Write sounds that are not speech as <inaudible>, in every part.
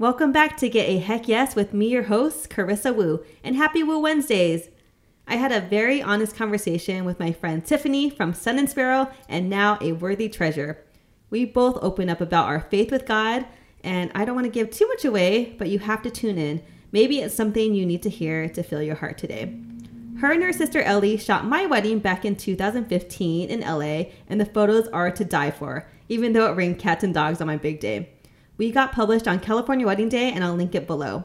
Welcome back to Get a Heck Yes with me, your host, Carissa Wu, and happy Woo Wednesdays. I had a very honest conversation with my friend Tiffany from Sun and Sparrow, and now a worthy treasure. We both open up about our faith with God, and I don't want to give too much away, but you have to tune in. Maybe it's something you need to hear to fill your heart today. Her and her sister Ellie shot my wedding back in 2015 in LA, and the photos are to die for, even though it rained cats and dogs on my big day. We got published on California Wedding Day, and I'll link it below.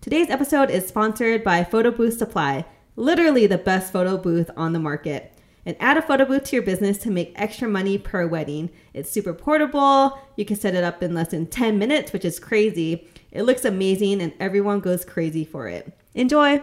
Today's episode is sponsored by Photo Booth Supply, literally the best photo booth on the market. And add a photo booth to your business to make extra money per wedding. It's super portable. You can set it up in less than 10 minutes, which is crazy. It looks amazing, and everyone goes crazy for it. Enjoy!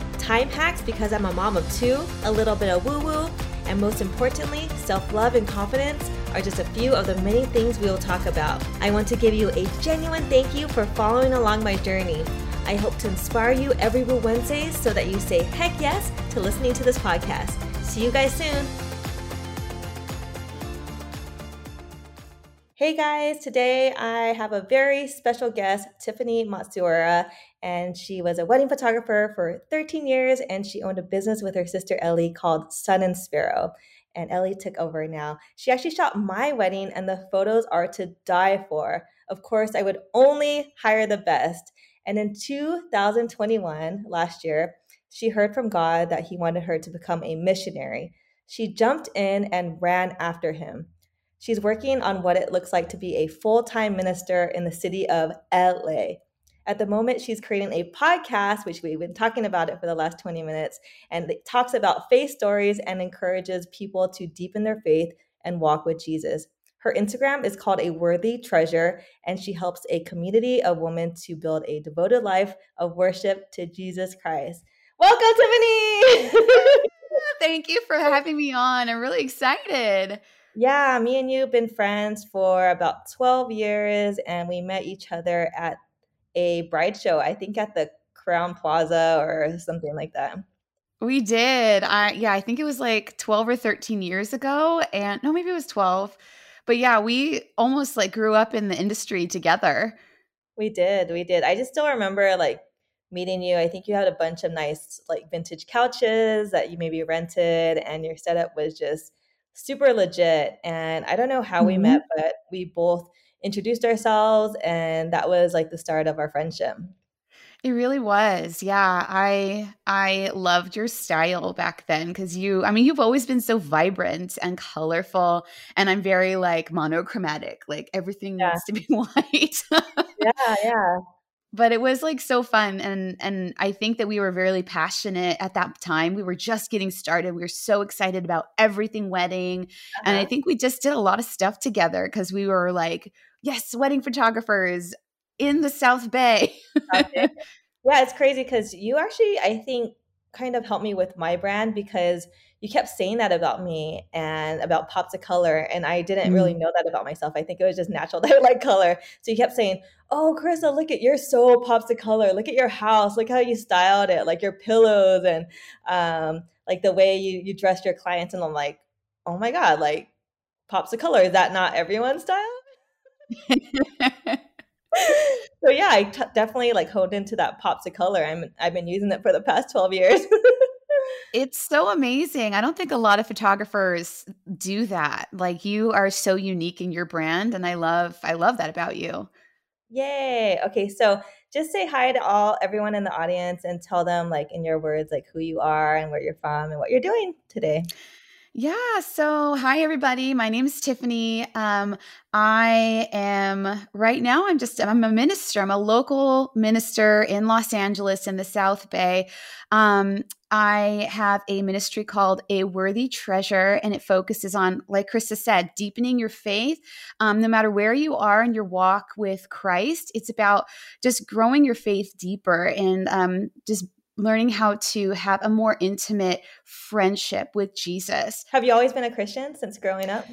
time hacks because I'm a mom of two, a little bit of woo woo, and most importantly, self love and confidence are just a few of the many things we will talk about. I want to give you a genuine thank you for following along my journey. I hope to inspire you every Woo Wednesdays so that you say heck yes to listening to this podcast. See you guys soon. Hey guys, today I have a very special guest, Tiffany Matsuura, and she was a wedding photographer for 13 years and she owned a business with her sister Ellie called Sun and Sparrow. And Ellie took over now. She actually shot my wedding and the photos are to die for. Of course, I would only hire the best. And in 2021, last year, she heard from God that he wanted her to become a missionary. She jumped in and ran after him. She's working on what it looks like to be a full time minister in the city of LA. At the moment, she's creating a podcast, which we've been talking about it for the last 20 minutes, and it talks about faith stories and encourages people to deepen their faith and walk with Jesus. Her Instagram is called A Worthy Treasure, and she helps a community of women to build a devoted life of worship to Jesus Christ. Welcome, Tiffany! <laughs> Thank you for having me on. I'm really excited. Yeah, me and you have been friends for about 12 years, and we met each other at a bride show, I think at the Crowne Plaza or something like that. We did. I yeah, I think it was like 12 or 13 years ago and no maybe it was 12. But yeah, we almost like grew up in the industry together. We did. We did. I just still remember like meeting you. I think you had a bunch of nice like vintage couches that you maybe rented and your setup was just super legit. And I don't know how mm-hmm. we met, but we both introduced ourselves and that was like the start of our friendship. It really was. Yeah. I I loved your style back then cuz you I mean you've always been so vibrant and colorful and I'm very like monochromatic. Like everything yeah. needs to be <laughs> white. yeah, yeah but it was like so fun and and i think that we were really passionate at that time we were just getting started we were so excited about everything wedding uh-huh. and i uh-huh. think we just did a lot of stuff together because we were like yes wedding photographers in the south bay <laughs> yeah it's crazy because you actually i think kind of helped me with my brand because you kept saying that about me and about pops of color and i didn't really mm. know that about myself. I think it was just natural that i like color. So you kept saying oh carissa look at you're so pops of color. Look at your house. Look how you styled it like your pillows and um, like the way you you dressed your clients. And i'm like oh my god like pops of color is that not everyone's style? <laughs> <laughs> So yeah I t- definitely like honed into that pops of color. I'm i've been using it for the past 12 years <laughs> it's so amazing. I don't think a lot of photographers do that. Like you are so unique in your brand and I love I love that about you. Yay. Okay, so just say hi to all everyone in the audience and tell them like in your words like who you are and where you're from and what you're doing today. Yeah. So, hi, everybody. My name is Tiffany. Um, I am right now, I'm just, I'm a minister. I'm a local minister in Los Angeles in the South Bay. Um, I have a ministry called A Worthy Treasure, and it focuses on, like Carissa said, deepening your faith. Um, no matter where you are in your walk with Christ, it's about just growing your faith deeper and um, just learning how to have a more intimate friendship with Jesus. Have you always been a Christian since growing up?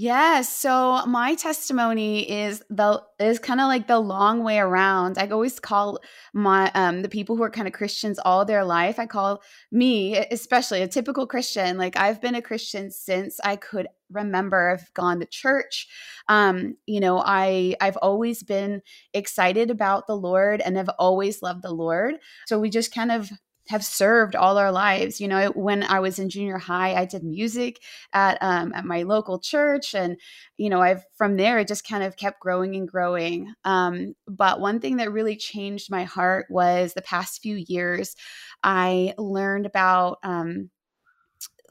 Yes. So my testimony is the is kind of like the long way around. I always call my um the people who are kind of Christians all their life. I call me especially a typical Christian. Like I've been a Christian since I could remember. I've gone to church. Um, you know, I I've always been excited about the Lord and have always loved the Lord. So we just kind of have served all our lives. You know, when I was in junior high, I did music at um, at my local church, and you know, I've from there it just kind of kept growing and growing. Um, but one thing that really changed my heart was the past few years, I learned about. Um,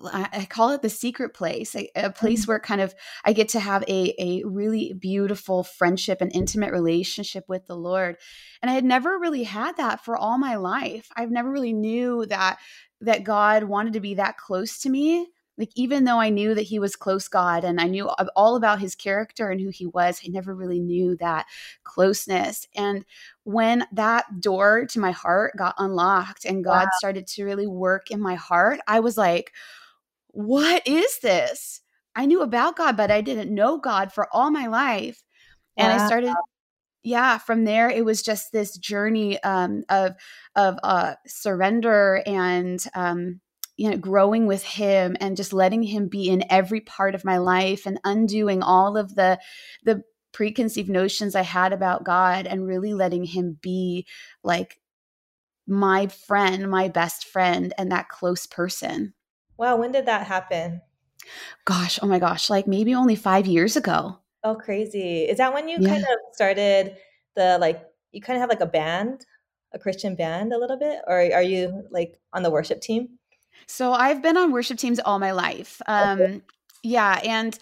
I call it the secret place, a, a place mm-hmm. where kind of I get to have a, a really beautiful friendship and intimate relationship with the Lord. And I had never really had that for all my life. I've never really knew that that God wanted to be that close to me. Like even though I knew that he was close God and I knew all about his character and who he was, I never really knew that closeness. And when that door to my heart got unlocked and God wow. started to really work in my heart, I was like, what is this? I knew about God, but I didn't know God for all my life. And wow. I started yeah from there it was just this journey um, of of uh, surrender and um, you know growing with him and just letting him be in every part of my life and undoing all of the the preconceived notions i had about god and really letting him be like my friend my best friend and that close person Wow, when did that happen? Gosh, oh my gosh, like maybe only five years ago. Oh, crazy. Is that when you yeah. kind of started the like, you kind of have like a band, a Christian band a little bit? Or are you like on the worship team? So I've been on worship teams all my life. Um, okay. Yeah. And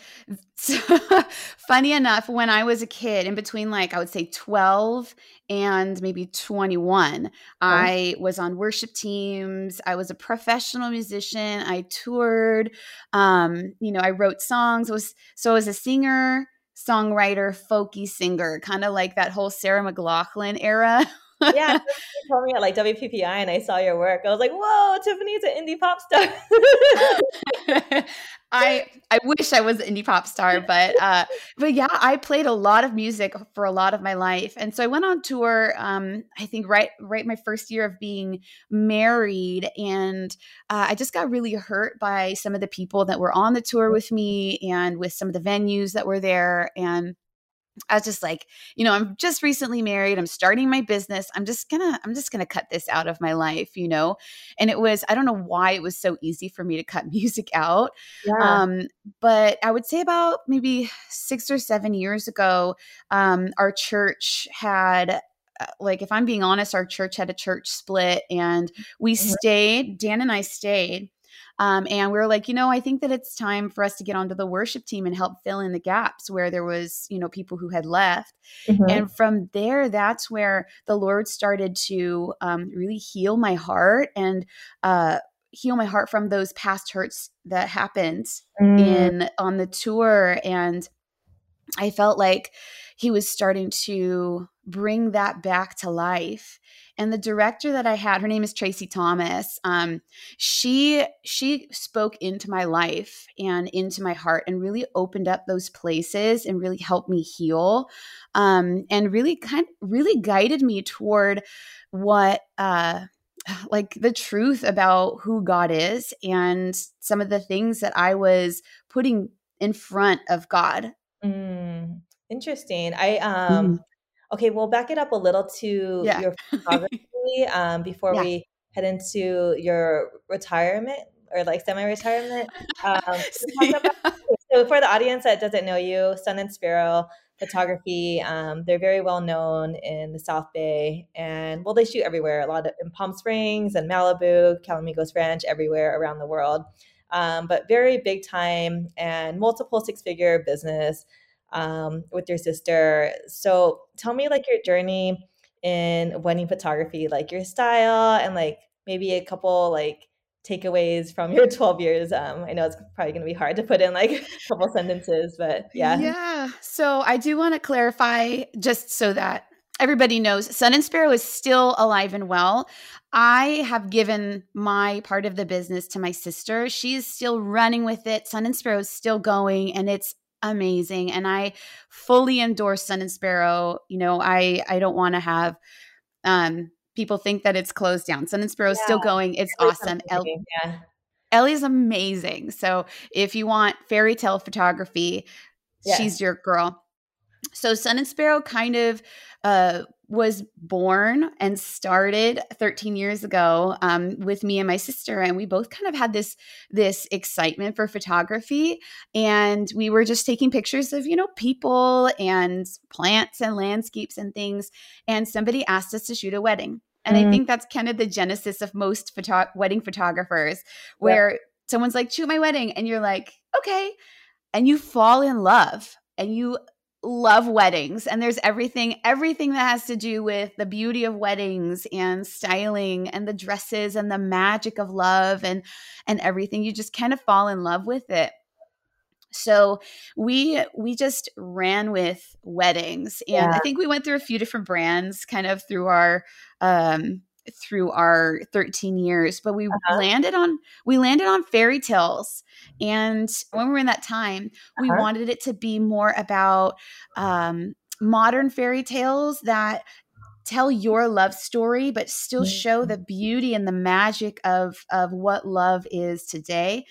so, <laughs> funny enough, when I was a kid, in between like I would say 12 and maybe 21, oh. I was on worship teams. I was a professional musician. I toured. Um, you know, I wrote songs. I was so I was a singer, songwriter, folky singer, kind of like that whole Sarah McLachlan era. yeah, <laughs> you told me at like WPPI and I saw your work. I was like, whoa, Tiffany's an indie pop star. <laughs> I <laughs> I wish I was an indie pop star, but uh, but yeah, I played a lot of music for a lot of my life, and so I went on tour. Um, I think right right my first year of being married, and uh, I just got really hurt by some of the people that were on the tour with me, and with some of the venues that were there, and I was just like, you know, I'm just recently married. I'm starting my business. I'm just gonna, I'm just gonna cut this out of my life, you know. And it was, I don't know why it was so easy for me to cut <laughs> music out. Yeah. Um, but I would say about maybe six or seven years ago, um, our church had uh, like if i'm being honest our church had a church split and we mm-hmm. stayed dan and i stayed um, and we were like, you know, I think that it's time for us to get onto the worship team and help fill in the gaps where there was, you know, people who had left. Mm-hmm. And from there, that's where the Lord started to um, really heal my heart and uh, heal my heart from those past hurts that happened mm. in on the tour. And I felt like he was starting to bring that back to life and the director that i had her name is tracy thomas um, she she spoke into my life and into my heart and really opened up those places and really helped me heal um, and really kind really guided me toward what uh, <sighs> like the truth about who god is and some of the things that i was putting in front of god. Mm, interesting. I um mm Okay, we'll back it up a little to yeah. your <laughs> photography um, before yeah. we head into your retirement or like semi-retirement. Um, <laughs> <laughs> so for the audience that doesn't know you, Sun and Sparrow Photography, um, they're very well known in the South Bay, and well, they shoot everywhere. A lot of in Palm Springs and Malibu, Calamigos Ranch, everywhere around the world. um, but very big time and multiple six figure business um, with your sister. So tell me like your journey in wedding photography, like your style and like maybe a couple like takeaways from your <laughs> 12 years. Um, i know it's probably going to be hard to put in like <laughs> a couple sentences but yeah. Yeah so i do want to clarify just so that everybody knows sun and sparrow is still alive and well. I have given my part of the business to my sister. She's still running with it. Sun and sparrow is still going and it's amazing and i fully endorse sun and sparrow you know i i don't want to have um people think that it's closed down sun and sparrow is yeah. still going it's awesome El- yeah. ellie's amazing so if you want fairy tale photography yeah. she's your girl so sun and sparrow kind of uh, was born and started 13 years ago um, with me and my sister and we both kind of had this this excitement for photography and we were just taking pictures of you know people and plants and landscapes and things and somebody asked us to shoot a wedding and mm. i think that's kind of the genesis of most photo- wedding photographers where yeah. someone's like shoot my wedding and you're like okay and you fall in love and you love weddings and there's everything everything that has to do with the beauty of weddings and styling and the dresses and the magic of love and and everything you just kind of fall in love with it so we we just ran with weddings and yeah. i think we went through a few different brands kind of through our um through our 13 years but we uh-huh. landed on we landed on fairy tales and when we were in that time we uh-huh. wanted it to be more about um, modern fairy tales that tell your love story but still show the beauty and the magic of of what love is today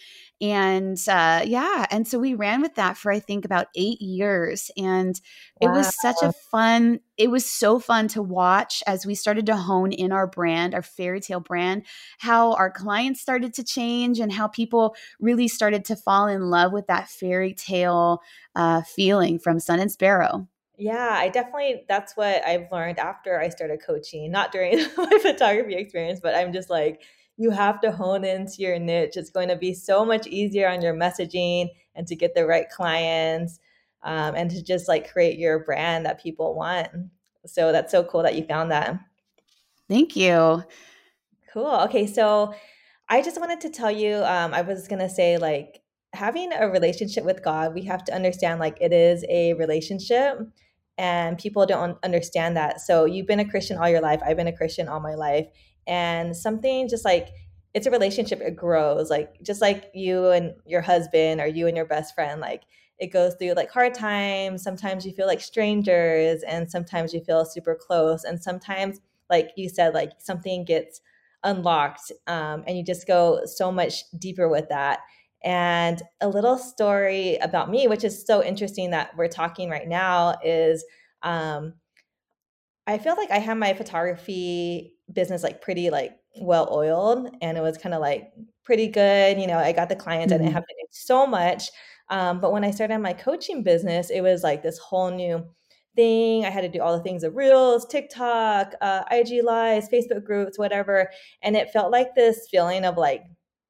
and uh, yeah and so we ran with that for i think about eight years and wow. it was such a fun it was so fun to watch as we started to hone in our brand our fairy tale brand how our clients started to change and how people really started to fall in love with that fairy tale uh, feeling from sun and sparrow yeah, I definitely that's what I've learned after I started coaching, not during <laughs> my photography experience, but I'm just like you have to hone into your niche. It's going to be so much easier on your messaging and to get the right clients um, and to just like create your brand that people want. So that's so cool that you found that. Thank you. Cool. Okay. So I just wanted to tell you, um, I was going to say, like, having a relationship with God, we have to understand like it is a relationship and people don't understand that. So you've been a Christian all your life. I've been a Christian all my life and something just like it's a relationship it grows like just like you and your husband or you and your best friend like it goes through like hard times. Sometimes you feel like strangers and sometimes you feel super close and sometimes like you said like something gets unlocked um, and you just go so much deeper with that. And a little story about me which is so interesting that we're talking right now is um, i feel like i have my photography business like pretty like well oiled and it was kind of like pretty good you know i got the clients mm-hmm. i didn't have to do so much um, but when i started my coaching business it was like this whole new thing i had to do all the things of reels tiktok uh, ig lives facebook groups whatever and it felt like this feeling of like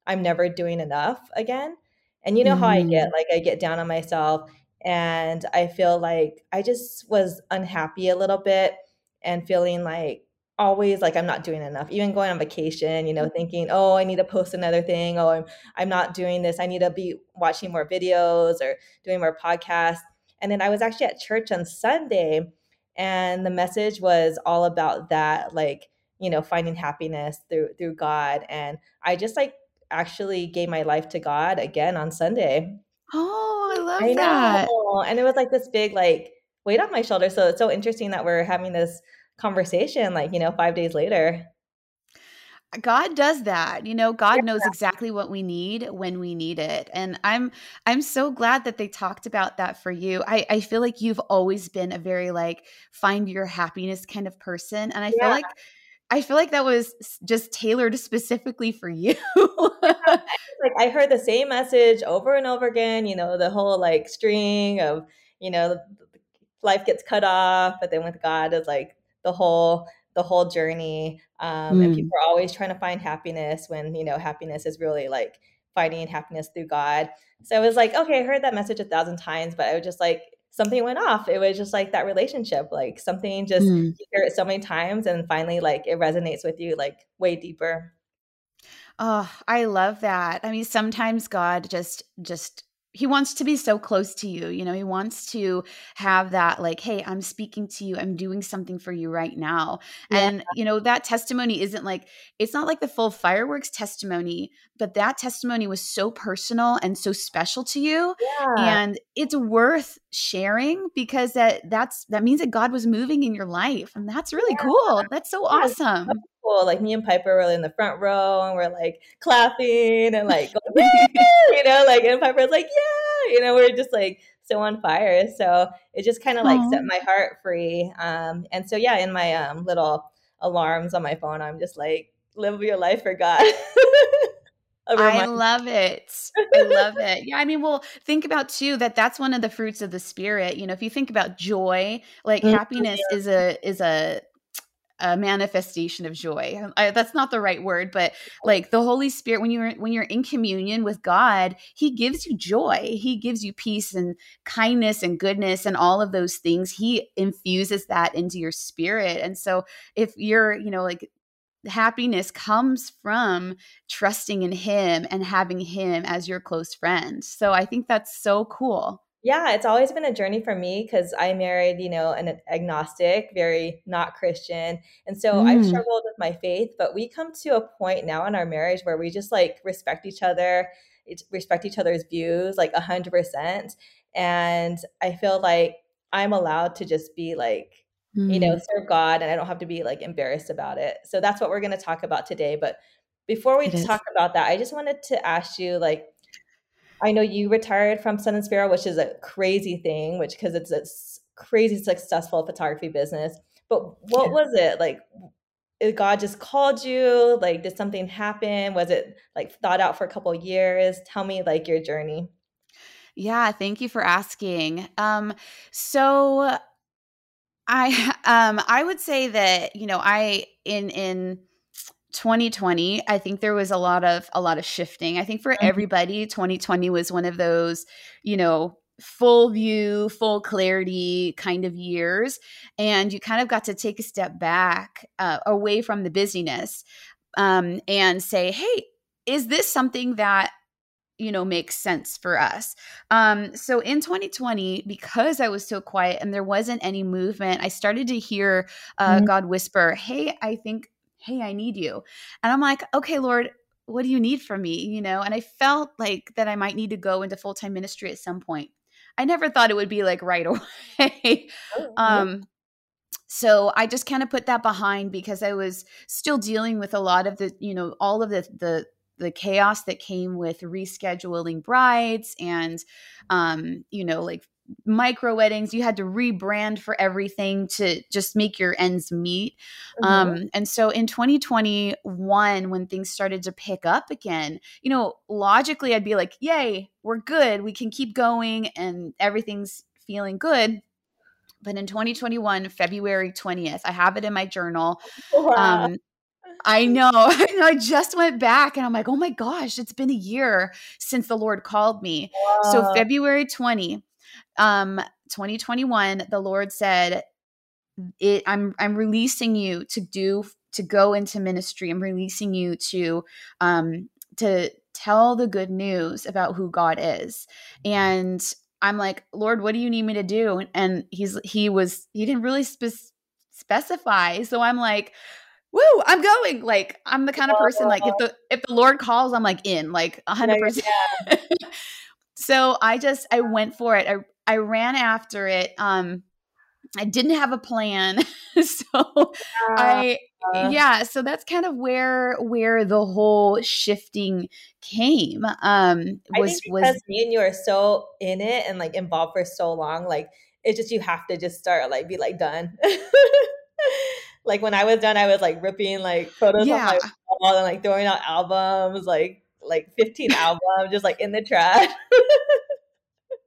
i'm never doing enough again and you know mm-hmm. how i get mm-hmm. like i get down on myself and i feel like i just was unhappy a little bit and feeling like always like I'm not doing enough. Even going on vacation, you know, mm-hmm. thinking, "Oh, I need to post another thing. Oh, I'm I'm not doing this. I need to be watching more videos or doing more podcasts." And then I was actually at church on Sunday and the message was all about that like, you know, finding happiness through through God and I just like actually gave my life to God again on Sunday. Oh, I love I that. And it was like this big like weight off my shoulder. So it's so interesting that we're having this conversation like you know five days later God does that. You know, God yeah. knows exactly what we need when we need it. And I'm I'm so glad that they talked about that for you. I, I feel like you've always been a very like find your happiness kind of person. And I yeah. feel like I feel like that was just tailored <laughs> specifically for you. <laughs> <laughs> like I heard the same message over and over again, you know, the whole like string of, you know, life gets cut off, but then with God is like the whole the whole journey um, mm. and people are always trying to find happiness when you know happiness is really like finding happiness through God. So it was like, okay, I heard that message a thousand times, but I was just like, something went off. It was just like that relationship, like something just mm. you hear it so many times and finally like it resonates with you like way deeper. Oh, I love that. I mean, sometimes God just just he wants to be so close to you you know he wants to have that like hey i'm speaking to you i'm doing something for you right now yeah. and you know that testimony isn't like it's not like the full fireworks testimony but that testimony was so personal and so special to you yeah. and it's worth sharing because that that's that means that god was moving in your life and that's really yeah. cool that's so awesome cool. Like me and Piper were in the front row and we're like clapping and like <laughs> going, <laughs> you know, like and Piper's like, yeah, you know, we're just like so on fire. So it just kind of like set my heart free. Um, and so yeah, in my um, little alarms on my phone, I'm just like, live your life for God. <laughs> I love it. I love it. Yeah, I mean, well, think about too that that's one of the fruits of the spirit. You know, if you think about joy, like mm-hmm. happiness is a is a a manifestation of joy. I, that's not the right word, but like the Holy Spirit, when you're when you're in communion with God, He gives you joy. He gives you peace and kindness and goodness and all of those things. He infuses that into your spirit. And so, if you're, you know, like happiness comes from trusting in Him and having Him as your close friend. So I think that's so cool. Yeah, it's always been a journey for me because I married, you know, an agnostic, very not Christian. And so mm. I've struggled with my faith, but we come to a point now in our marriage where we just like respect each other, respect each other's views like a hundred percent. And I feel like I'm allowed to just be like, mm. you know, mm. serve God and I don't have to be like embarrassed about it. So that's what we're going to talk about today. But before we talk about that, I just wanted to ask you like, I know you retired from Sun and Sparrow, which is a crazy thing, which because it's a crazy successful photography business. But what yeah. was it like? God just called you? Like, did something happen? Was it like thought out for a couple years? Tell me like your journey. Yeah, thank you for asking. Um, so I <laughs> um I would say that, you know, I in in 2020 i think there was a lot of a lot of shifting i think for mm-hmm. everybody 2020 was one of those you know full view full clarity kind of years and you kind of got to take a step back uh, away from the busyness um, and say hey is this something that you know makes sense for us um so in 2020 because i was so quiet and there wasn't any movement i started to hear uh, mm-hmm. god whisper hey i think hey, I need you. And I'm like, okay, Lord, what do you need from me? You know, and I felt like that I might need to go into full time ministry at some point. I never thought it would be like right <laughs> away. Oh, um, so I just kind of put that behind because I was still dealing with a lot of the, you know, all of the the the chaos that came with rescheduling brides and um, you know, like micro weddings you had to rebrand for everything to just make your ends meet mm-hmm. um, and so in 2021 when things started to pick up again you know logically i'd be like yay we're good we can keep going and everything's feeling good but in 2021 february 20th i have it in my journal wow. um, I know. <laughs> I know. I just went back and I'm like, oh my gosh, it's been a year since the Lord called me. Wow. So February 20, um 2021 the lord said it i'm i'm releasing you to do to go into ministry. I'm releasing you to um to tell the good news about who god is. And i'm like lord what do you need me to do? And he's he was he didn't really spe- specify. So i'm like woo i'm going. Like i'm the kind of person like if the if the lord calls i'm like in like 100% <laughs> so i just i went for it. I, I ran after it. Um, I didn't have a plan, <laughs> so uh, I yeah. So that's kind of where where the whole shifting came. Um, was was me and you are so in it and like involved for so long. Like it's just you have to just start like be like done. <laughs> like when I was done, I was like ripping like photos yeah. on my wall and like throwing out albums, like like 15 <laughs> albums, just like in the trash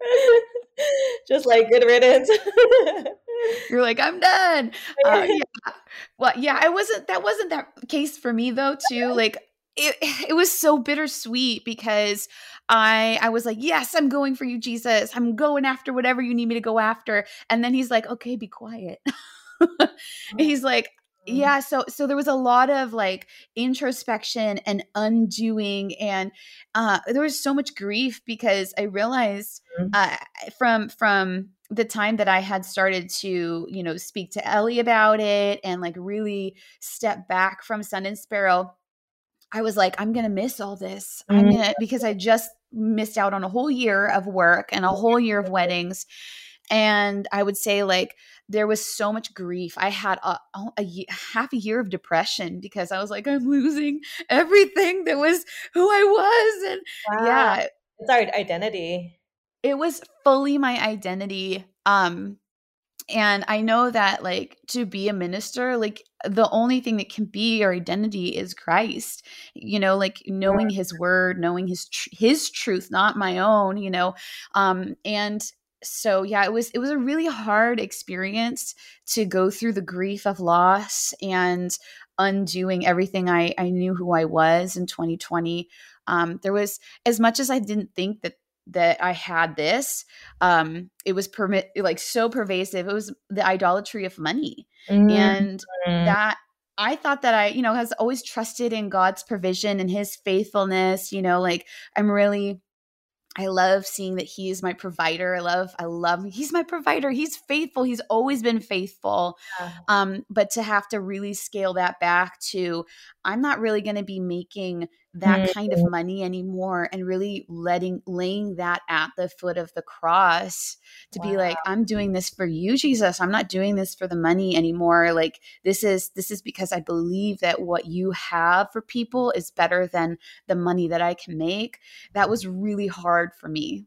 <laughs> just like good riddance. <laughs> You're like, I'm done. Uh, <laughs> yeah. Well, yeah, I wasn't. That wasn't that case for me though. Too like it, it was so bittersweet because I I was like, yes, I'm going for you, Jesus. I'm going after whatever you need me to go after. And then he's like, okay, be quiet. he's like. Yeah so so there was a lot of like introspection and undoing and uh there was so much grief because i realized mm. uh from from the time that I had started to, you know, speak to Ellie about it and like really step back from Sun and Sparrow, I was like, I'm gonna miss all this. Mm-hmm. I'm gonna because I just missed out on a whole year of work and a <laughs> whole year of weddings. And I would say like there was so much grief. I had a, a, half a year of depression because I was like, I'm losing everything that was who I was. And wow. yeah, it's our identity it was fully my identity um and i know that like to be a minister like the only thing that can be your identity is christ you know like knowing his word knowing his tr- his truth not my own you know um and so yeah it was it was a really hard experience to go through the grief of loss and undoing everything i i knew who i was in 2020 um there was as much as i didn't think that that I had this. Um, it was permit like so pervasive. It was the idolatry of money, mm-hmm. and that I thought that I, you know, has always trusted in God's provision and His faithfulness. You know, like I'm really I love seeing that he is my provider. I love, I love, he's my provider. He's faithful. He's always been faithful. Yeah. Um, but to have to really scale that back to, I'm not really going to be making that mm-hmm. kind of money anymore and really letting laying that at the foot of the cross to wow. be like i'm doing this for you jesus. I'm not doing this for the money anymore. Like this is this is because i believe that what you have for people is better than the money that i can make. That was really hard for me.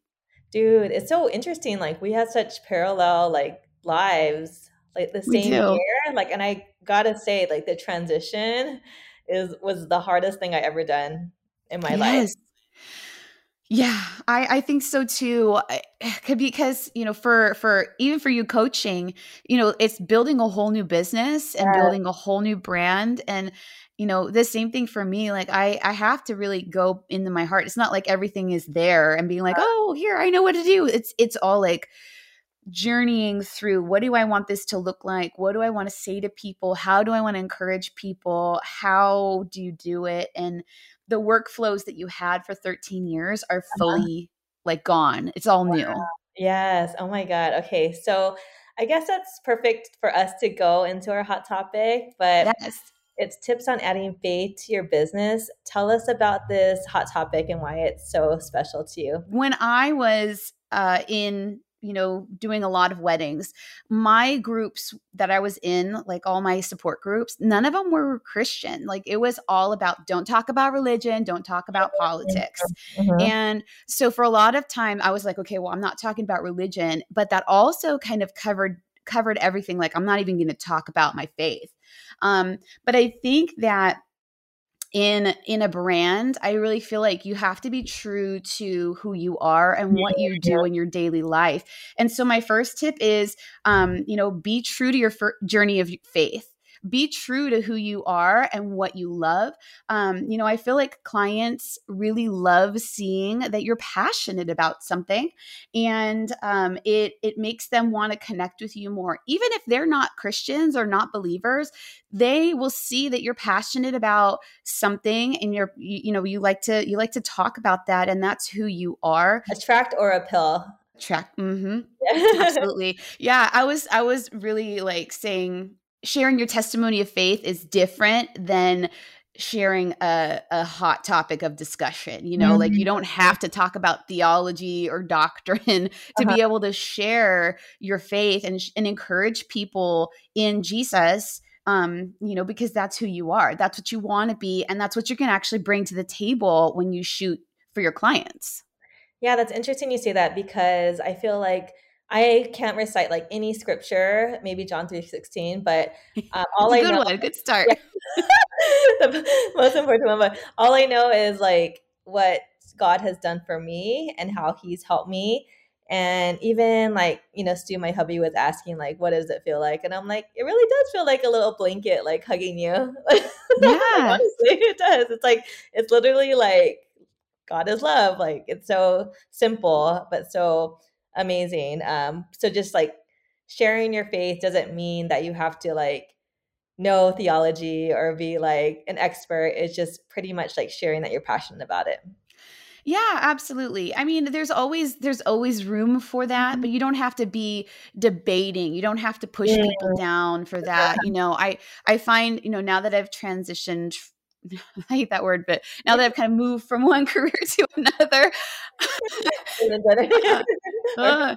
Dude it's so interesting like we had such parallel like lives like the same year like and i gotta say like the transition is was the hardest thing I ever done in my yes. life. Yeah, I, I think so too. <sighs> Because you know, for for even for you coaching, you know, it's building a whole new business and yeah. building a whole new brand, and you know, the same thing for me. Like I I have to really go into my heart. It's not like everything is there and being like, uh-huh. oh, here I know what to do. It's it's all like journeying through what do I want this to look like? What do I want to say to people? How do I want to encourage people? How do you do it? And the workflows that you had for 13 years are uh-huh. fully uh-huh. like gone. It's all wow. new. Yes. Oh my God. Okay. So I guess that's perfect for us to go into our hot topic, but yes. it's tips on adding faith to your business. Tell us about this hot topic and why it's so special to you. When I was uh, in you know, doing a lot of weddings. My groups that I was in, like all my support groups, none of them were Christian. Like it was all about don't talk about religion, don't talk about politics. Mm-hmm. And so for a lot of time I was like, okay, well, I'm not talking about religion, but that also kind of covered covered everything like I'm not even going to talk about my faith. Um, but I think that in in a brand i really feel like you have to be true to who you are and what you do in your daily life. And so my first tip is um you know be true to your journey of faith be true to who you are and what you love. Um, you know, I feel like clients really love seeing that you're passionate about something, and um, it it makes them want to connect with you more, even if they're not Christians or not believers. They will see that you're passionate about something, and you're you, you know you like to you like to talk about that, and that's who you are. Attract or appeal track mm-hmm. <laughs> absolutely yeah i was i was really like saying sharing your testimony of faith is different than sharing a, a hot topic of discussion you know mm-hmm. like you don't have to talk about theology or doctrine <laughs> to uh-huh. be able to share your faith and, and encourage people in jesus um you know because that's who you are that's what you want to be and that's what you can actually bring to the table when you shoot for your clients yeah that's interesting you say that because i feel like I can't recite like any scripture, maybe John three sixteen, but <laughs> um, all I good know, one, good <laughs> start. <laughs> the most important one, but all I know is like what God has done for me and how He's helped me, And even like, you know, Stu, my hubby was asking, like, what does it feel like? And I'm like, it really does feel like a little blanket, like hugging you. Yeah. Honestly, it does. It's like, it's literally like God is love. Like, it's so simple, but so amazing. Um, so just like sharing your faith doesn't mean that you have to like know theology or be like an expert. It's just pretty much like sharing that you're passionate about it. Yeah, absolutely. I mean, there's always there's always room for that, but mm-hmm. you don't have to be debating. You don't have to push yeah. people down for <laughs> that. You know, I I find, you know, now that I've transitioned <laughs> I hate that word, but now that I've kind of moved from one <laughs> career to another, uh, uh,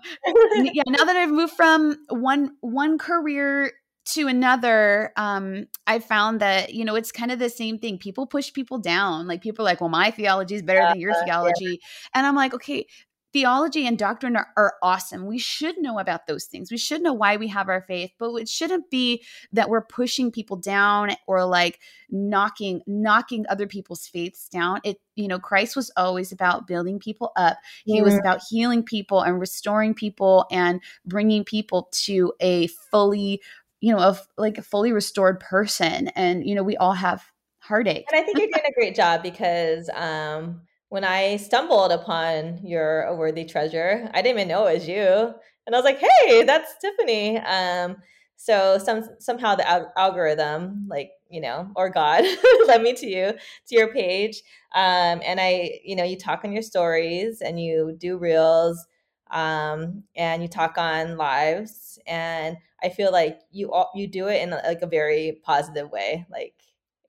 yeah, now that I've moved from one one career to another um i found that you know it's kind of the same thing. People push people down. Like people are like well my theology is better than your theology. Yeah. and i'm like okay theology and doctrine are, are, awesome. We should know about those things. We should know why we have our faith but it shouldn't be that we're pushing people down or like knocking knocking other people's faiths down. It you know christ was always about building people up. He was about healing people and restoring people and bringing people to a fully you know, of like a fully restored person. And, you know, we all have heartache. And I think you're doing a great job because um, when I stumbled upon your A Worthy Treasure, I didn't even know it was you. And I was like, hey, that's Tiffany. Um, so some somehow the al- algorithm, like you know, or God, <laughs> led me to you to your page. Um, and I, you know, you talk on your stories and you do reels, um, and you talk on lives. And I feel like you all, you do it in like a very positive way. Like,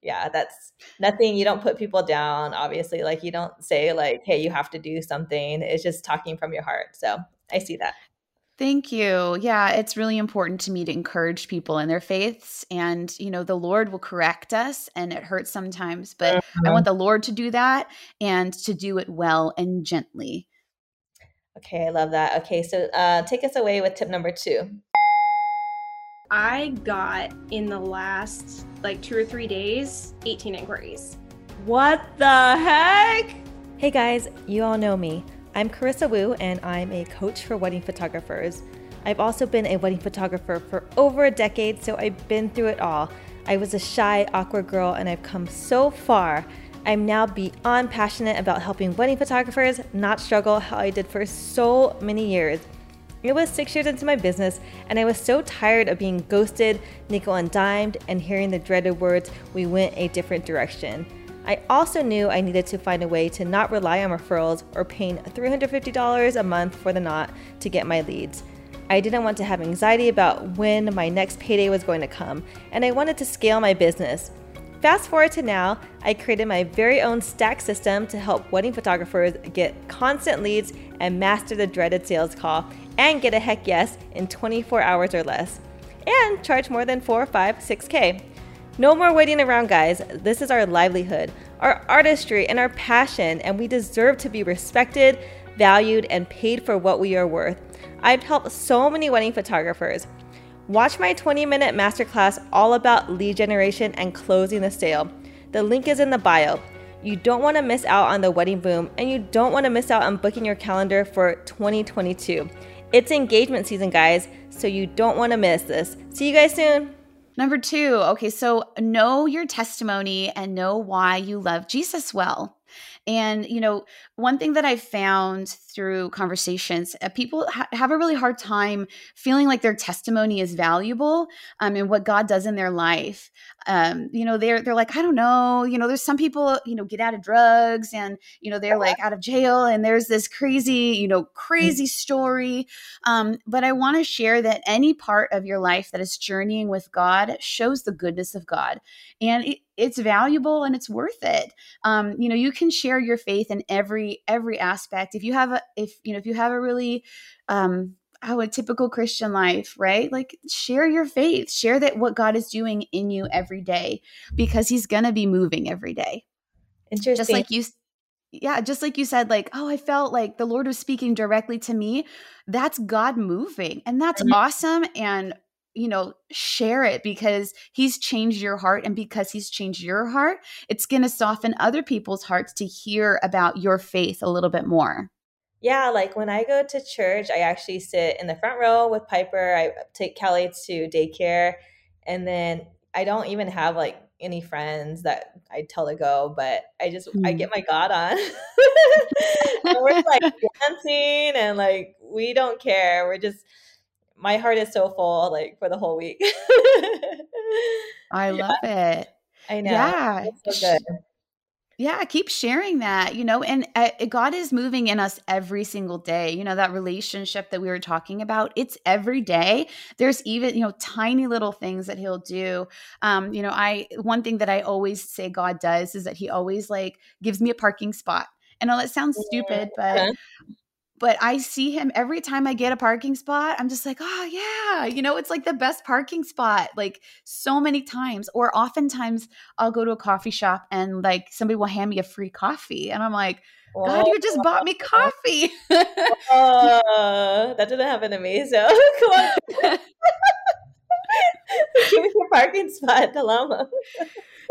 yeah, that's nothing. You don't put people down. Obviously, like you don't say like, "Hey, you have to do something." It's just talking from your heart. So I see that. Thank you. Yeah, it's really important to me to encourage people in their faiths. And, you know, the Lord will correct us and it hurts sometimes, but mm-hmm. I want the Lord to do that and to do it well and gently. Okay, I love that. Okay, so uh, take us away with tip number two. I got in the last like two or three days 18 inquiries. What the heck? Hey guys, you all know me. I'm Carissa Wu and I'm a coach for wedding photographers. I've also been a wedding photographer for over a decade, so I've been through it all. I was a shy, awkward girl and I've come so far. I'm now beyond passionate about helping wedding photographers not struggle how I did for so many years. It was six years into my business, and I was so tired of being ghosted, nickel and dimed, and hearing the dreaded words, we went a different direction. I also knew I needed to find a way to not rely on referrals or paying $350 a month for the knot to get my leads. I didn't want to have anxiety about when my next payday was going to come, and I wanted to scale my business. Fast forward to now, I created my very own stack system to help wedding photographers get constant leads and master the dreaded sales call and get a heck yes in 24 hours or less. And charge more than 4, 5, 6K. No more waiting around, guys. This is our livelihood, our artistry, and our passion, and we deserve to be respected, valued, and paid for what we are worth. I've helped so many wedding photographers. Watch my 20 minute masterclass all about lead generation and closing the sale. The link is in the bio. You don't want to miss out on the wedding boom, and you don't want to miss out on booking your calendar for 2022. It's engagement season, guys, so you don't want to miss this. See you guys soon. Number two, okay, so know your testimony and know why you love Jesus well. And, you know, one thing that I've found through conversations, uh, people ha- have a really hard time feeling like their testimony is valuable um, and what God does in their life. Um, you know, they're they're like, I don't know, you know, there's some people, you know, get out of drugs and you know they're like out of jail, and there's this crazy, you know, mm. crazy story. Um, but I want to share that any part of your life that is journeying with God shows the goodness of God, and it, it's valuable and it's worth it. Um, you know, you can share your faith in every every aspect. If you have a if you know if you have a really um how a typical Christian life, right? Like share your faith, share that what God is doing in you every day because he's going to be moving every day. Interesting. Just like you yeah, just like you said like, "Oh, I felt like the Lord was speaking directly to me." That's God moving. And that's mm-hmm. awesome and you know, share it because he's changed your heart. And because he's changed your heart, it's going to soften other people's hearts to hear about your faith a little bit more. Yeah, like when I go to church, I actually sit in the front row with Piper. I take Kelly to daycare, and then I don't even have like any friends that I tell to go, but I just mm. I hmm. get my God on. <laughs> and we're like <laughs> dancing and like we don't care. We're just my heart is so full like for the whole week. <laughs> I love it. I know. Yeah. so good. Yeah, keep sharing that, you know, and uh, God is moving in us every single day. You know, that relationship that we were talking about, it's every day. There's even, you know, tiny little things that he'll do. Um, you know, I one thing that I always say God does is that he always like gives me a parking spot. I know that sounds stupid, but but I see him every time I get a parking spot. I'm just like, oh, yeah, you know, it's like the best parking spot, like so many times. Or oftentimes I'll go to a coffee shop and like somebody will hand me a free coffee. And I'm like, God, you just bought me <laughs> coffee. <laughs> uh, that didn't happen to me. So <laughs> come on. <laughs> Give me your parking spot, Kalama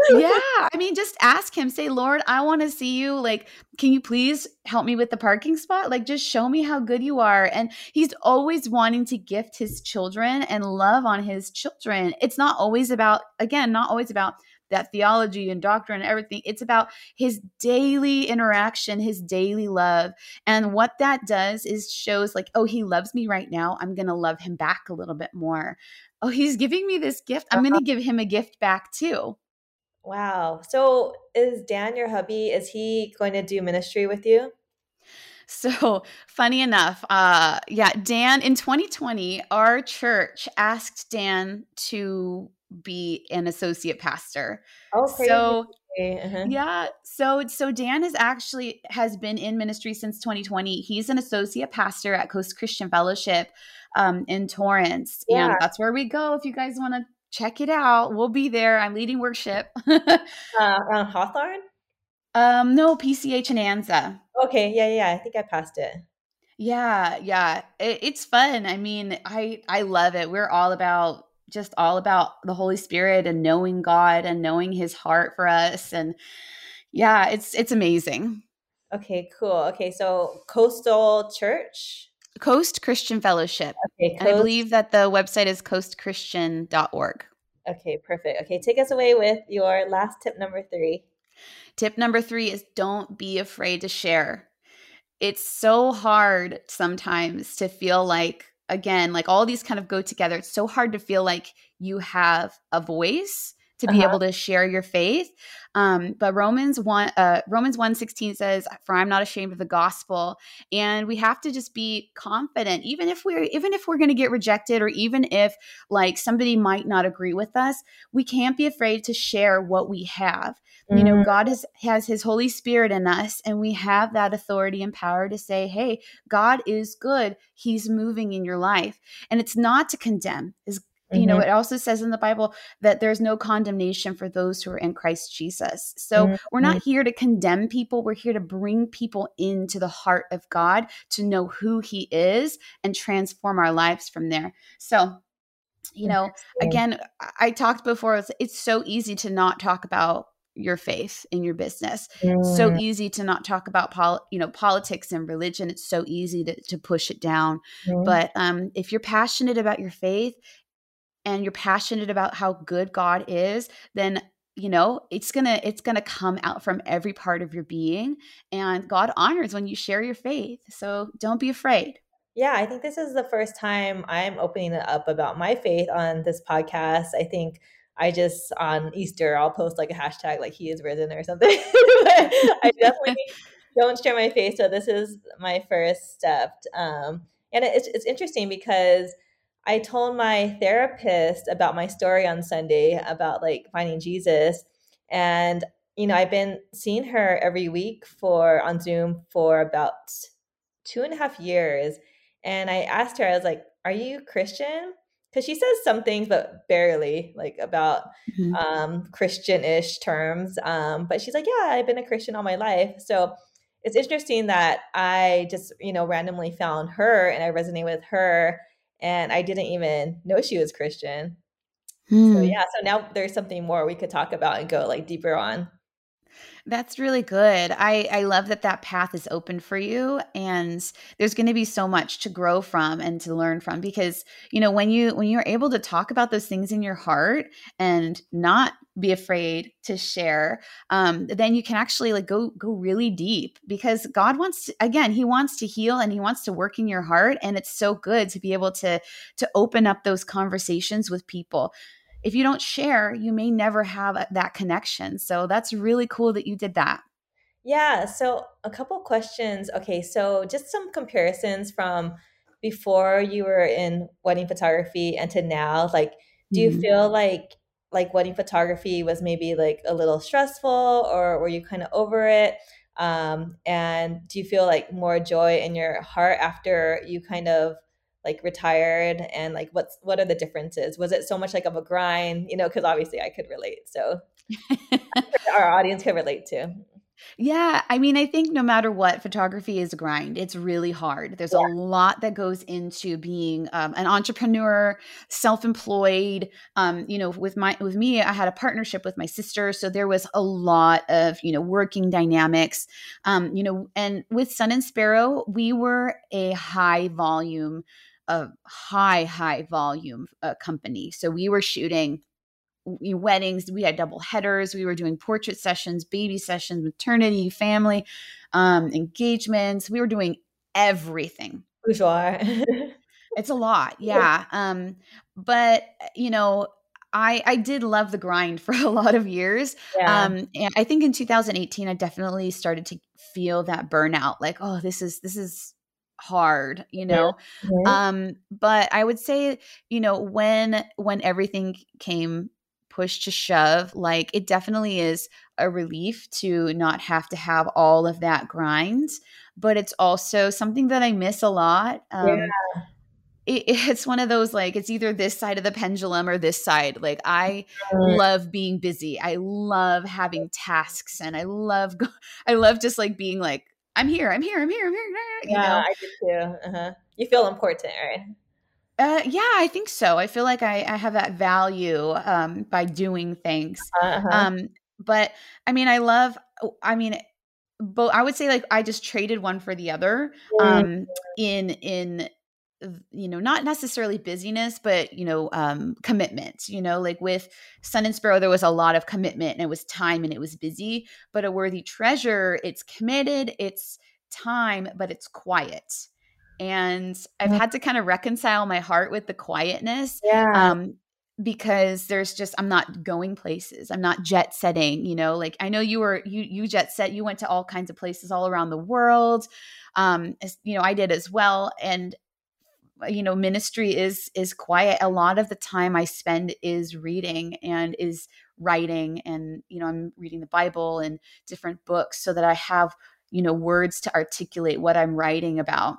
<laughs> yeah. I mean, just ask him, say, Lord, I want to see you. Like, can you please help me with the parking spot? Like, just show me how good you are. And he's always wanting to gift his children and love on his children. It's not always about, again, not always about that theology and doctrine and everything. It's about his daily interaction, his daily love. And what that does is shows like, oh, he loves me right now. I'm going to love him back a little bit more. Oh, he's giving me this gift. I'm going to give him a gift back too. Wow. So is Dan your hubby? Is he going to do ministry with you? So funny enough, uh, yeah, Dan in 2020, our church asked Dan to be an associate pastor. Oh, crazy. so uh-huh. yeah, so so Dan is actually has been in ministry since 2020. He's an associate pastor at Coast Christian Fellowship um, in Torrance, yeah. and that's where we go if you guys want to check it out. We'll be there. I'm leading worship. <laughs> uh, uh, Hawthorne? Um, no, PCH and Anza. Okay, yeah, yeah. I think I passed it. Yeah, yeah. It, it's fun. I mean, I I love it. We're all about just all about the Holy Spirit and knowing God and knowing His heart for us. And yeah, it's it's amazing. Okay, cool. Okay, so Coastal Church. Coast Christian Fellowship. Okay, Coast. I believe that the website is coastchristian.org. Okay, perfect. Okay, take us away with your last tip number three. Tip number three is don't be afraid to share. It's so hard sometimes to feel like, again, like all these kind of go together. It's so hard to feel like you have a voice to be uh-huh. able to share your faith. Um, but Romans one uh, Romans one sixteen says, "For I'm not ashamed of the gospel," and we have to just be confident, even if we're even if we're going to get rejected, or even if like somebody might not agree with us, we can't be afraid to share what we have. Mm-hmm. You know, mm-hmm. God has has His Holy Spirit in us, and we have that authority and power to say, "Hey, God is good. He's moving in your life," and it's not to condemn. Is Mm-hmm. You know, mm-hmm. it also says in the Bible that there's no condemnation for those who are in Christ Jesus. So mm-hmm. we're not here to condemn people. We're here to bring people into the heart of God to know who He is and transform our lives from there. So, you know, again, I talked before, it's, it's so easy to not talk about your faith in your business. Mm. So easy to not talk about pol- you know politics and religion. It's so easy to, to push it down. Mm. But um, if you're passionate about your faith and you're passionate about how good God is, then you know it's gonna it's gonna come out from every part of your being and god honors when you share your faith so don't be afraid. Yeah i think this is the first time i'm opening it up about my faith on this podcast. I think i just on easter i'll post like a hashtag like he is risen or something. <laughs> I definitely <laughs> don't share my faith so this is my first step um, and it's, it's interesting because I told my therapist about my story on Sunday about like finding Jesus. And, you know, I've been seeing her every week for on Zoom for about two and a half years. And I asked her, I was like, Are you Christian? Because she says some things, but barely, like about mm-hmm. um, Christian ish terms. Um, but she's like, Yeah, I've been a Christian all my life. So it's interesting that I just, you know, randomly found her and I resonate with her and I didn't even know she was Christian. Hmm. So yeah, so now there's something more we could talk about and go like deeper on. That's really good. I, I love that that path is open for you and there's going to be so much to grow from and to learn from because you know when you when you're able to talk about those things in your heart and not be afraid to share um, then you can actually like go go really deep because god wants to, again he wants to heal and he wants to work in your heart and it's so good to be able to to open up those conversations with people if you don't share, you may never have that connection. So that's really cool that you did that. Yeah. So, a couple questions. Okay. So, just some comparisons from before you were in wedding photography and to now. Like, do you mm-hmm. feel like like wedding photography was maybe like a little stressful or were you kind of over it? Um, and do you feel like more joy in your heart after you kind of like retired and like what's what are the differences was it so much like of a grind you know because obviously i could relate so <laughs> our audience could relate too yeah, I mean, I think no matter what, photography is a grind. It's really hard. There's yeah. a lot that goes into being um, an entrepreneur, self-employed. Um, you know, with my with me, I had a partnership with my sister, so there was a lot of you know working dynamics. Um, you know, and with Sun and Sparrow, we were a high volume a high high volume uh, company so we were shooting weddings we had double headers we were doing portrait sessions baby sessions maternity family um, engagements we were doing everything sure <laughs> it's a lot yeah um, but you know I, I did love the grind <laughs> for a lot of years. Yeah. Um, and I think in 2018, I definitely started to feel that burnout. Like, oh, this is this is hard you know mm-hmm. um but i would say you know when when everything came push to shove like it definitely is a relief to not have to have all of that grind but it's also something that i miss a lot um yeah. it, <laughs> it's one of those like it's either this side of the pendulum or this side like i love being busy i love having tasks and i love <laughs> i love just like being like I'm here, I'm here, I'm here, I'm here. You yeah, know? I do too. Uh-huh. You feel important, right? Uh, yeah, I think so. I feel like I, I have that value um, by doing things. Uh-huh. Um, but I mean, I love. Oh, I mean, but I would say like I just traded one for the other. Um, mm-hmm. in in you know not necessarily busyness but you know um commitment you know like with sun and sparrow there was a lot of commitment and it was time and it was busy but a worthy treasure it's committed it's time but it's quiet and i've had to kind of reconcile my heart with the quietness yeah. um because there's just i'm not going places i'm not jet setting you know like i know you were you you jet set you went to all kinds of places all around the world um as, you know i did as well and you know ministry is is quiet. A lot of the time i spend is reading and is writing and you know i'm reading the bible and different books so that i have you know words to articulate what i'm writing about.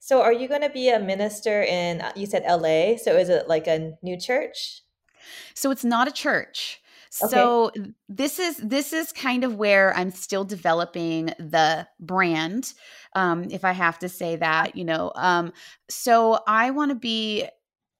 So are you going to be a minister in uh, you said la so is it like a new church? So it's not a church so this is this is kind of where I'm still developing the brand, um, if I have to say that, you know. Um, so I want to be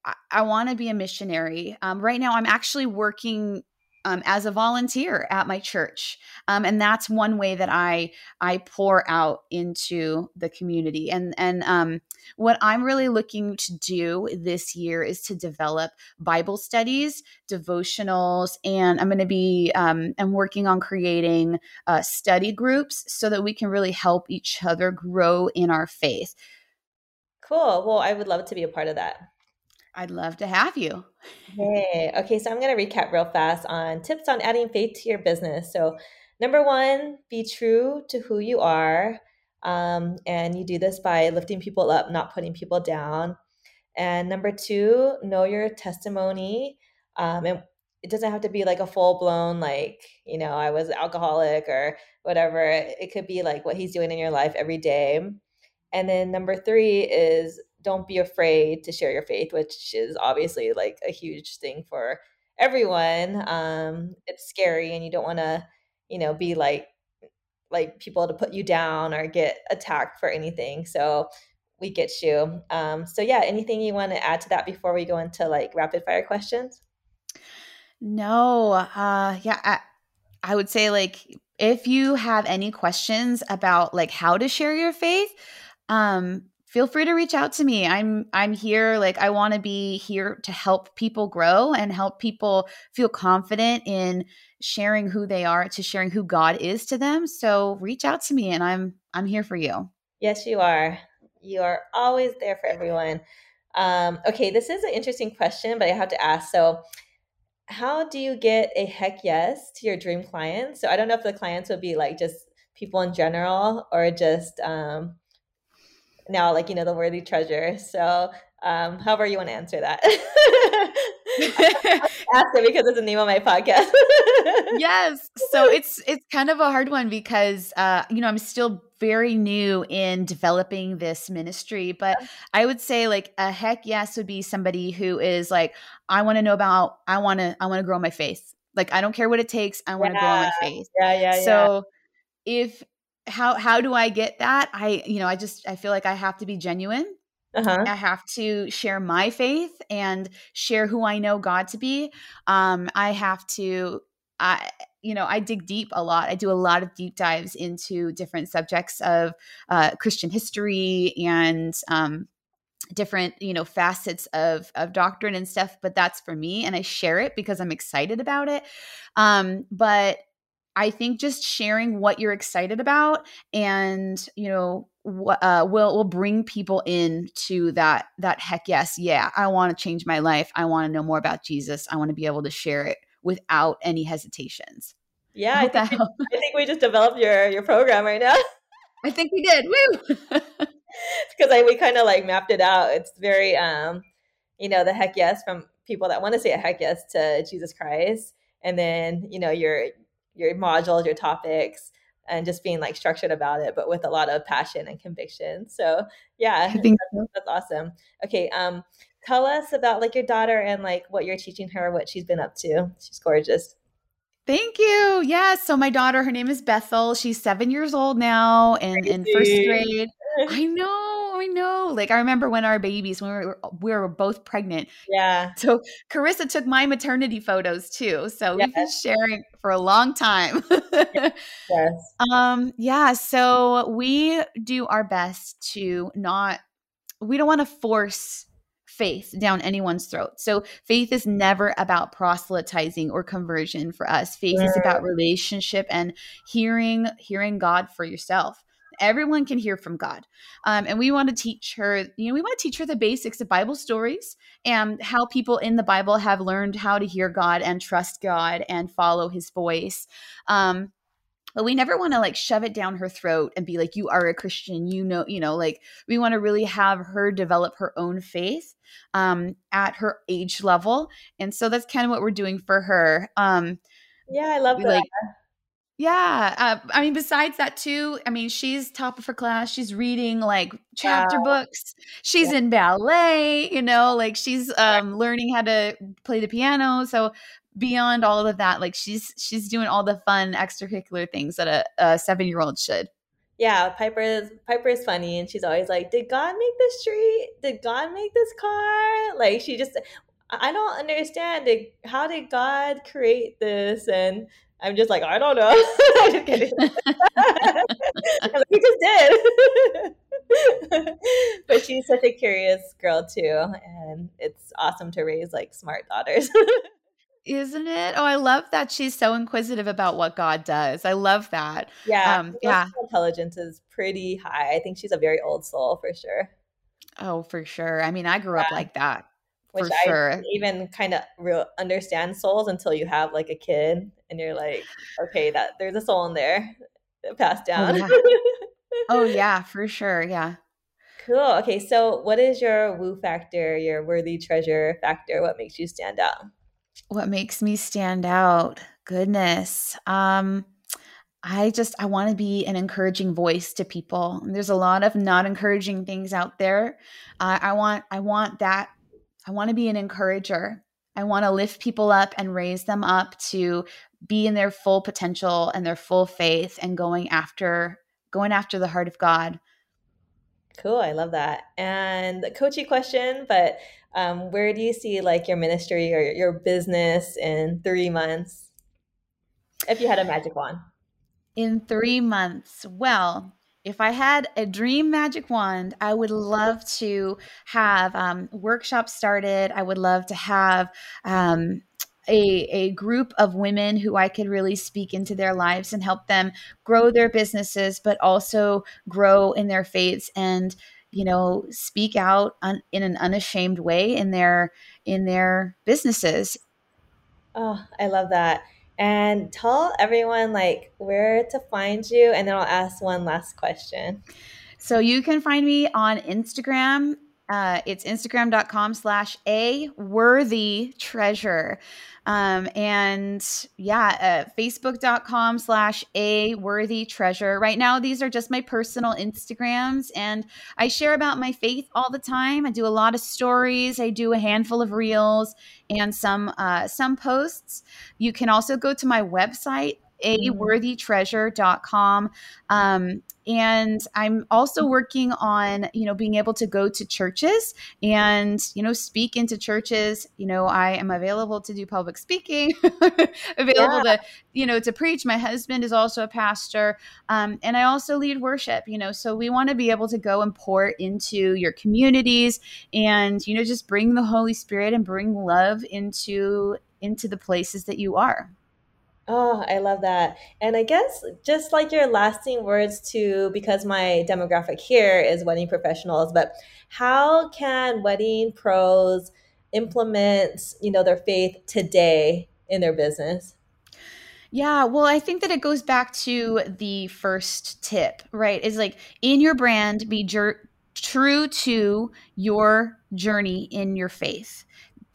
I, I want to be a missionary. Um, right now, I'm actually working um, as a volunteer at my church, um, and that's one way that I I pour out into the community. And and um, what I'm really looking to do this year is to develop Bible studies, devotionals, and I'm going to be um, I'm working on creating uh, study groups so that we can really help each other grow in our faith. Cool. Well, I would love to be a part of that. I'd love to have you. Hey, okay, so I'm going to recap real fast on tips on adding faith to your business. So, number one, be true to who you are. Um, and you do this by lifting people up, not putting people down. And number two, know your testimony. Um, and it doesn't have to be like a full blown, like, you know, I was alcoholic or whatever. It could be like what he's doing in your life every day. And then number three is don't be afraid to share your faith, which is obviously like a huge thing for everyone. Um, it's scary, and you don't want to, you know, be like like people to put you down or get attacked for anything. So we get you. Um, so yeah, anything you want to add to that before we go into like rapid fire questions? No, uh, yeah, I, I would say like if you have any questions about like how to share your faith, um, feel free to reach out to me. I'm I'm here like I want to be here to help people grow and help people feel confident in sharing who they are to sharing who God is to them. So reach out to me and I'm I'm here for you. Yes, you are. You are always there for everyone. Um, okay, this is an interesting question, but I have to ask. So, how do you get a heck yes to your dream clients? So, I don't know if the clients would be like just people in general or just um, now, like, you know, the worthy treasure. So, um, however you want to answer that. <laughs> <laughs> ask it because it's the name of my podcast. yes. So it's it's kind of a hard one because uh, you know, I'm still very new in developing this ministry, but I would say like a heck yes would be somebody who is like, I want to know about I want to I want to grow my faith. Like I don't care what it takes, I want to yeah. grow my faith. Yeah, yeah, So yeah. if how how do I get that? I you know, I just I feel like I have to be genuine uh-huh. I have to share my faith and share who I know God to be. Um, I have to, I, you know, I dig deep a lot. I do a lot of deep dives into different subjects of uh, Christian history and um, different, you know, facets of of doctrine and stuff. But that's for me, and I share it because I'm excited about it. Um, but I think just sharing what you're excited about and, you know, what uh, will will bring people in to that that heck yes, yeah, I want to change my life. I want to know more about Jesus. I want to be able to share it without any hesitations. Yeah, I, I think, we, I think we just developed your your program right now. <laughs> I think we did. Woo! <laughs> because I we kind of like mapped it out. It's very um, you know, the heck yes from people that want to say a heck yes to Jesus Christ, and then you know your your modules, your topics, and just being like structured about it, but with a lot of passion and conviction. So yeah, I think that's, that's awesome. Okay, um, tell us about like your daughter and like what you're teaching her, what she's been up to. She's gorgeous. Thank you. Yes. So my daughter, her name is Bethel. She's seven years old now and in first grade. <laughs> I know, I know. Like I remember when our babies, when we were we were both pregnant. Yeah. So Carissa took my maternity photos too. So yes. we've been sharing for a long time. yes. <laughs> Um, yeah. So we do our best to not we don't want to force faith down anyone's throat. So faith is never about proselytizing or conversion for us. Faith is about relationship and hearing hearing God for yourself everyone can hear from God. Um, and we want to teach her, you know, we want to teach her the basics of Bible stories and how people in the Bible have learned how to hear God and trust God and follow his voice. Um, but we never want to like shove it down her throat and be like you are a christian you know you know like we want to really have her develop her own faith um at her age level and so that's kind of what we're doing for her um yeah i love that like yeah. Uh, I mean, besides that, too, I mean, she's top of her class. She's reading like chapter wow. books. She's yeah. in ballet, you know, like she's um, learning how to play the piano. So, beyond all of that, like she's she's doing all the fun extracurricular things that a, a seven year old should. Yeah, Piper is Piper is funny, and she's always like, "Did God make this tree? Did God make this car?" Like she just, I don't understand. Did, how did God create this? And I'm just like, I don't know. <laughs> I'm just kidding. <laughs> like, he just did. <laughs> but she's such a curious girl too, and it's awesome to raise like smart daughters. Isn't it? Oh, I love that she's so inquisitive about what God does. I love that. Yeah, um, yeah. Intelligence is pretty high. I think she's a very old soul for sure. Oh, for sure. I mean, I grew yeah. up like that. Which for I sure. even kind of real understand souls until you have like a kid and you're like, okay, that there's a soul in there passed oh, down. Oh yeah. oh <laughs> yeah, for sure. Yeah. Cool. Okay, so what is your woo factor, your worthy treasure factor? What makes you stand out? What makes me stand out? Goodness. Um I just I want to be an encouraging voice to people. There's a lot of not encouraging things out there. Uh, I want I want that I want to be an encourager. I want to lift people up and raise them up to be in their full potential and their full faith and going after going after the heart of God. Cool, I love that. And the coachy question, but um, where do you see like your ministry or your business in three months? If you had a magic wand. In three months. Well, if I had a dream magic wand, I would love to have um, workshops started. I would love to have um, a, a group of women who I could really speak into their lives and help them grow their businesses, but also grow in their faiths and you know speak out un, in an unashamed way in their in their businesses. Oh, I love that. And tell everyone like where to find you, and then I'll ask one last question. So you can find me on Instagram uh, it's instagram.com slash a worthy treasure. Um, and yeah, uh, facebook.com slash a worthy treasure. Right now, these are just my personal Instagrams, and I share about my faith all the time. I do a lot of stories. I do a handful of reels and some uh, some posts. You can also go to my website aworthytreasure.com. Um, and i'm also working on you know being able to go to churches and you know speak into churches. You know i am available to do public speaking <laughs> available yeah. to you know to preach. My husband is also a pastor. Um, and i also lead worship you know so we want to be able to go and pour into your communities and you know just bring the holy spirit and bring love into into the places that you are Oh, I love that. And I guess just like your lasting words to, because my demographic here is wedding professionals, but how can wedding pros implement, you know, their faith today in their business? Yeah, well, I think that it goes back to the first tip, right? Is like in your brand, be jer- true to your journey in your faith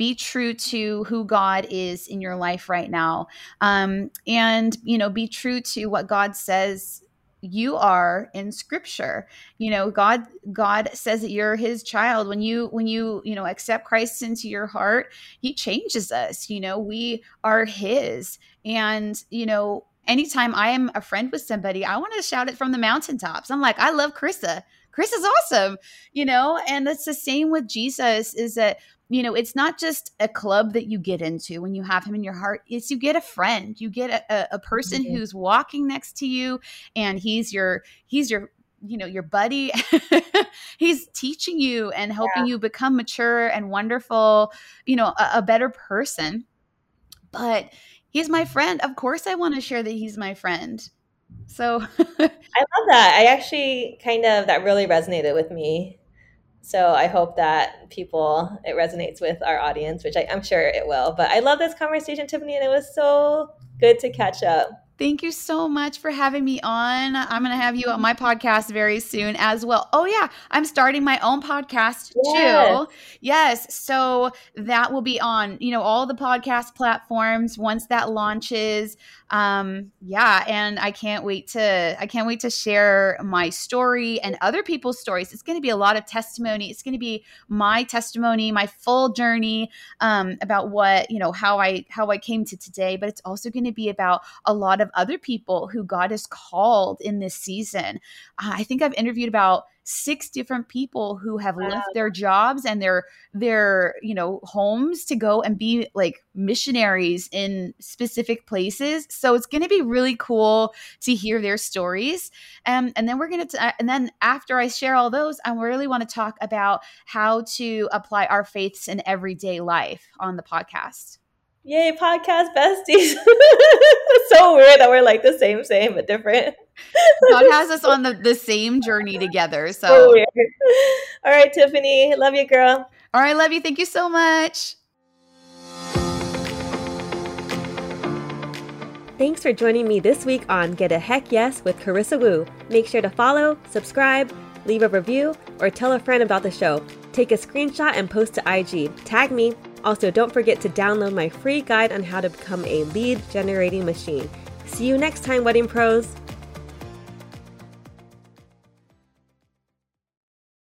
be true to who God is in your life right now. Um, and, you know, be true to what God says you are in scripture. You know god god says that you're his child. When you when you you know accept christ into your heart he changes us. You know we are his. And you know anytime i am a friend with somebody i want to shout it from the mountaintops. I'm like i love krista Chris is awesome, you know, and it's the same with Jesus is that you know, it's not just a club that you get into when you have him in your heart. It's you get a friend, you get a, a person mm-hmm. who's walking next to you, and he's your he's your you know your buddy. <laughs> he's teaching you and helping yeah. you become mature and wonderful. You know, a, a better person. But he's my friend. Of course, I want to share that he's my friend. So <laughs> I love that. I actually kind of that really resonated with me so I hope that people it resonates with our audience, which I, I'm sure it will. But I love this conversation, Tiffany, and it was so good to catch up. Thank you so much for having me on. I'm going to have you on my podcast very soon as well. Oh, yeah, I'm starting my own podcast yes. too. Yes. So that will be on, you know, all the podcast platforms once that launches um yeah and i can't wait to i can't wait to share my story and other people's stories it's going to be a lot of testimony it's going to be my testimony my full journey um about what you know how i how i came to today but it's also going to be about a lot of other people who god has called in this season. Uh, i think i've interviewed about six different people who have wow. left their jobs and their their you know homes to go and be like missionaries in specific places. So it's going to be really cool to hear their stories. Um, and then we're going to and then after i share all those i really want to talk about how to apply our faiths in everyday life on the podcast Yay, podcast besties. <laughs> so weird that we're like the same, same, but different. God has us on the, the same journey together. So, so weird. All right, Tiffany. Love you, girl. All right, love you. Thank you so much. Thanks for joining me this week on Get a Heck Yes with Carissa Wu. Make sure to follow, subscribe, leave a review, or tell a friend about the show. Take a screenshot and post to IG. Tag me also, don't forget to download my free guide on how to become a lead generating machine. See you next time, Wedding Pros!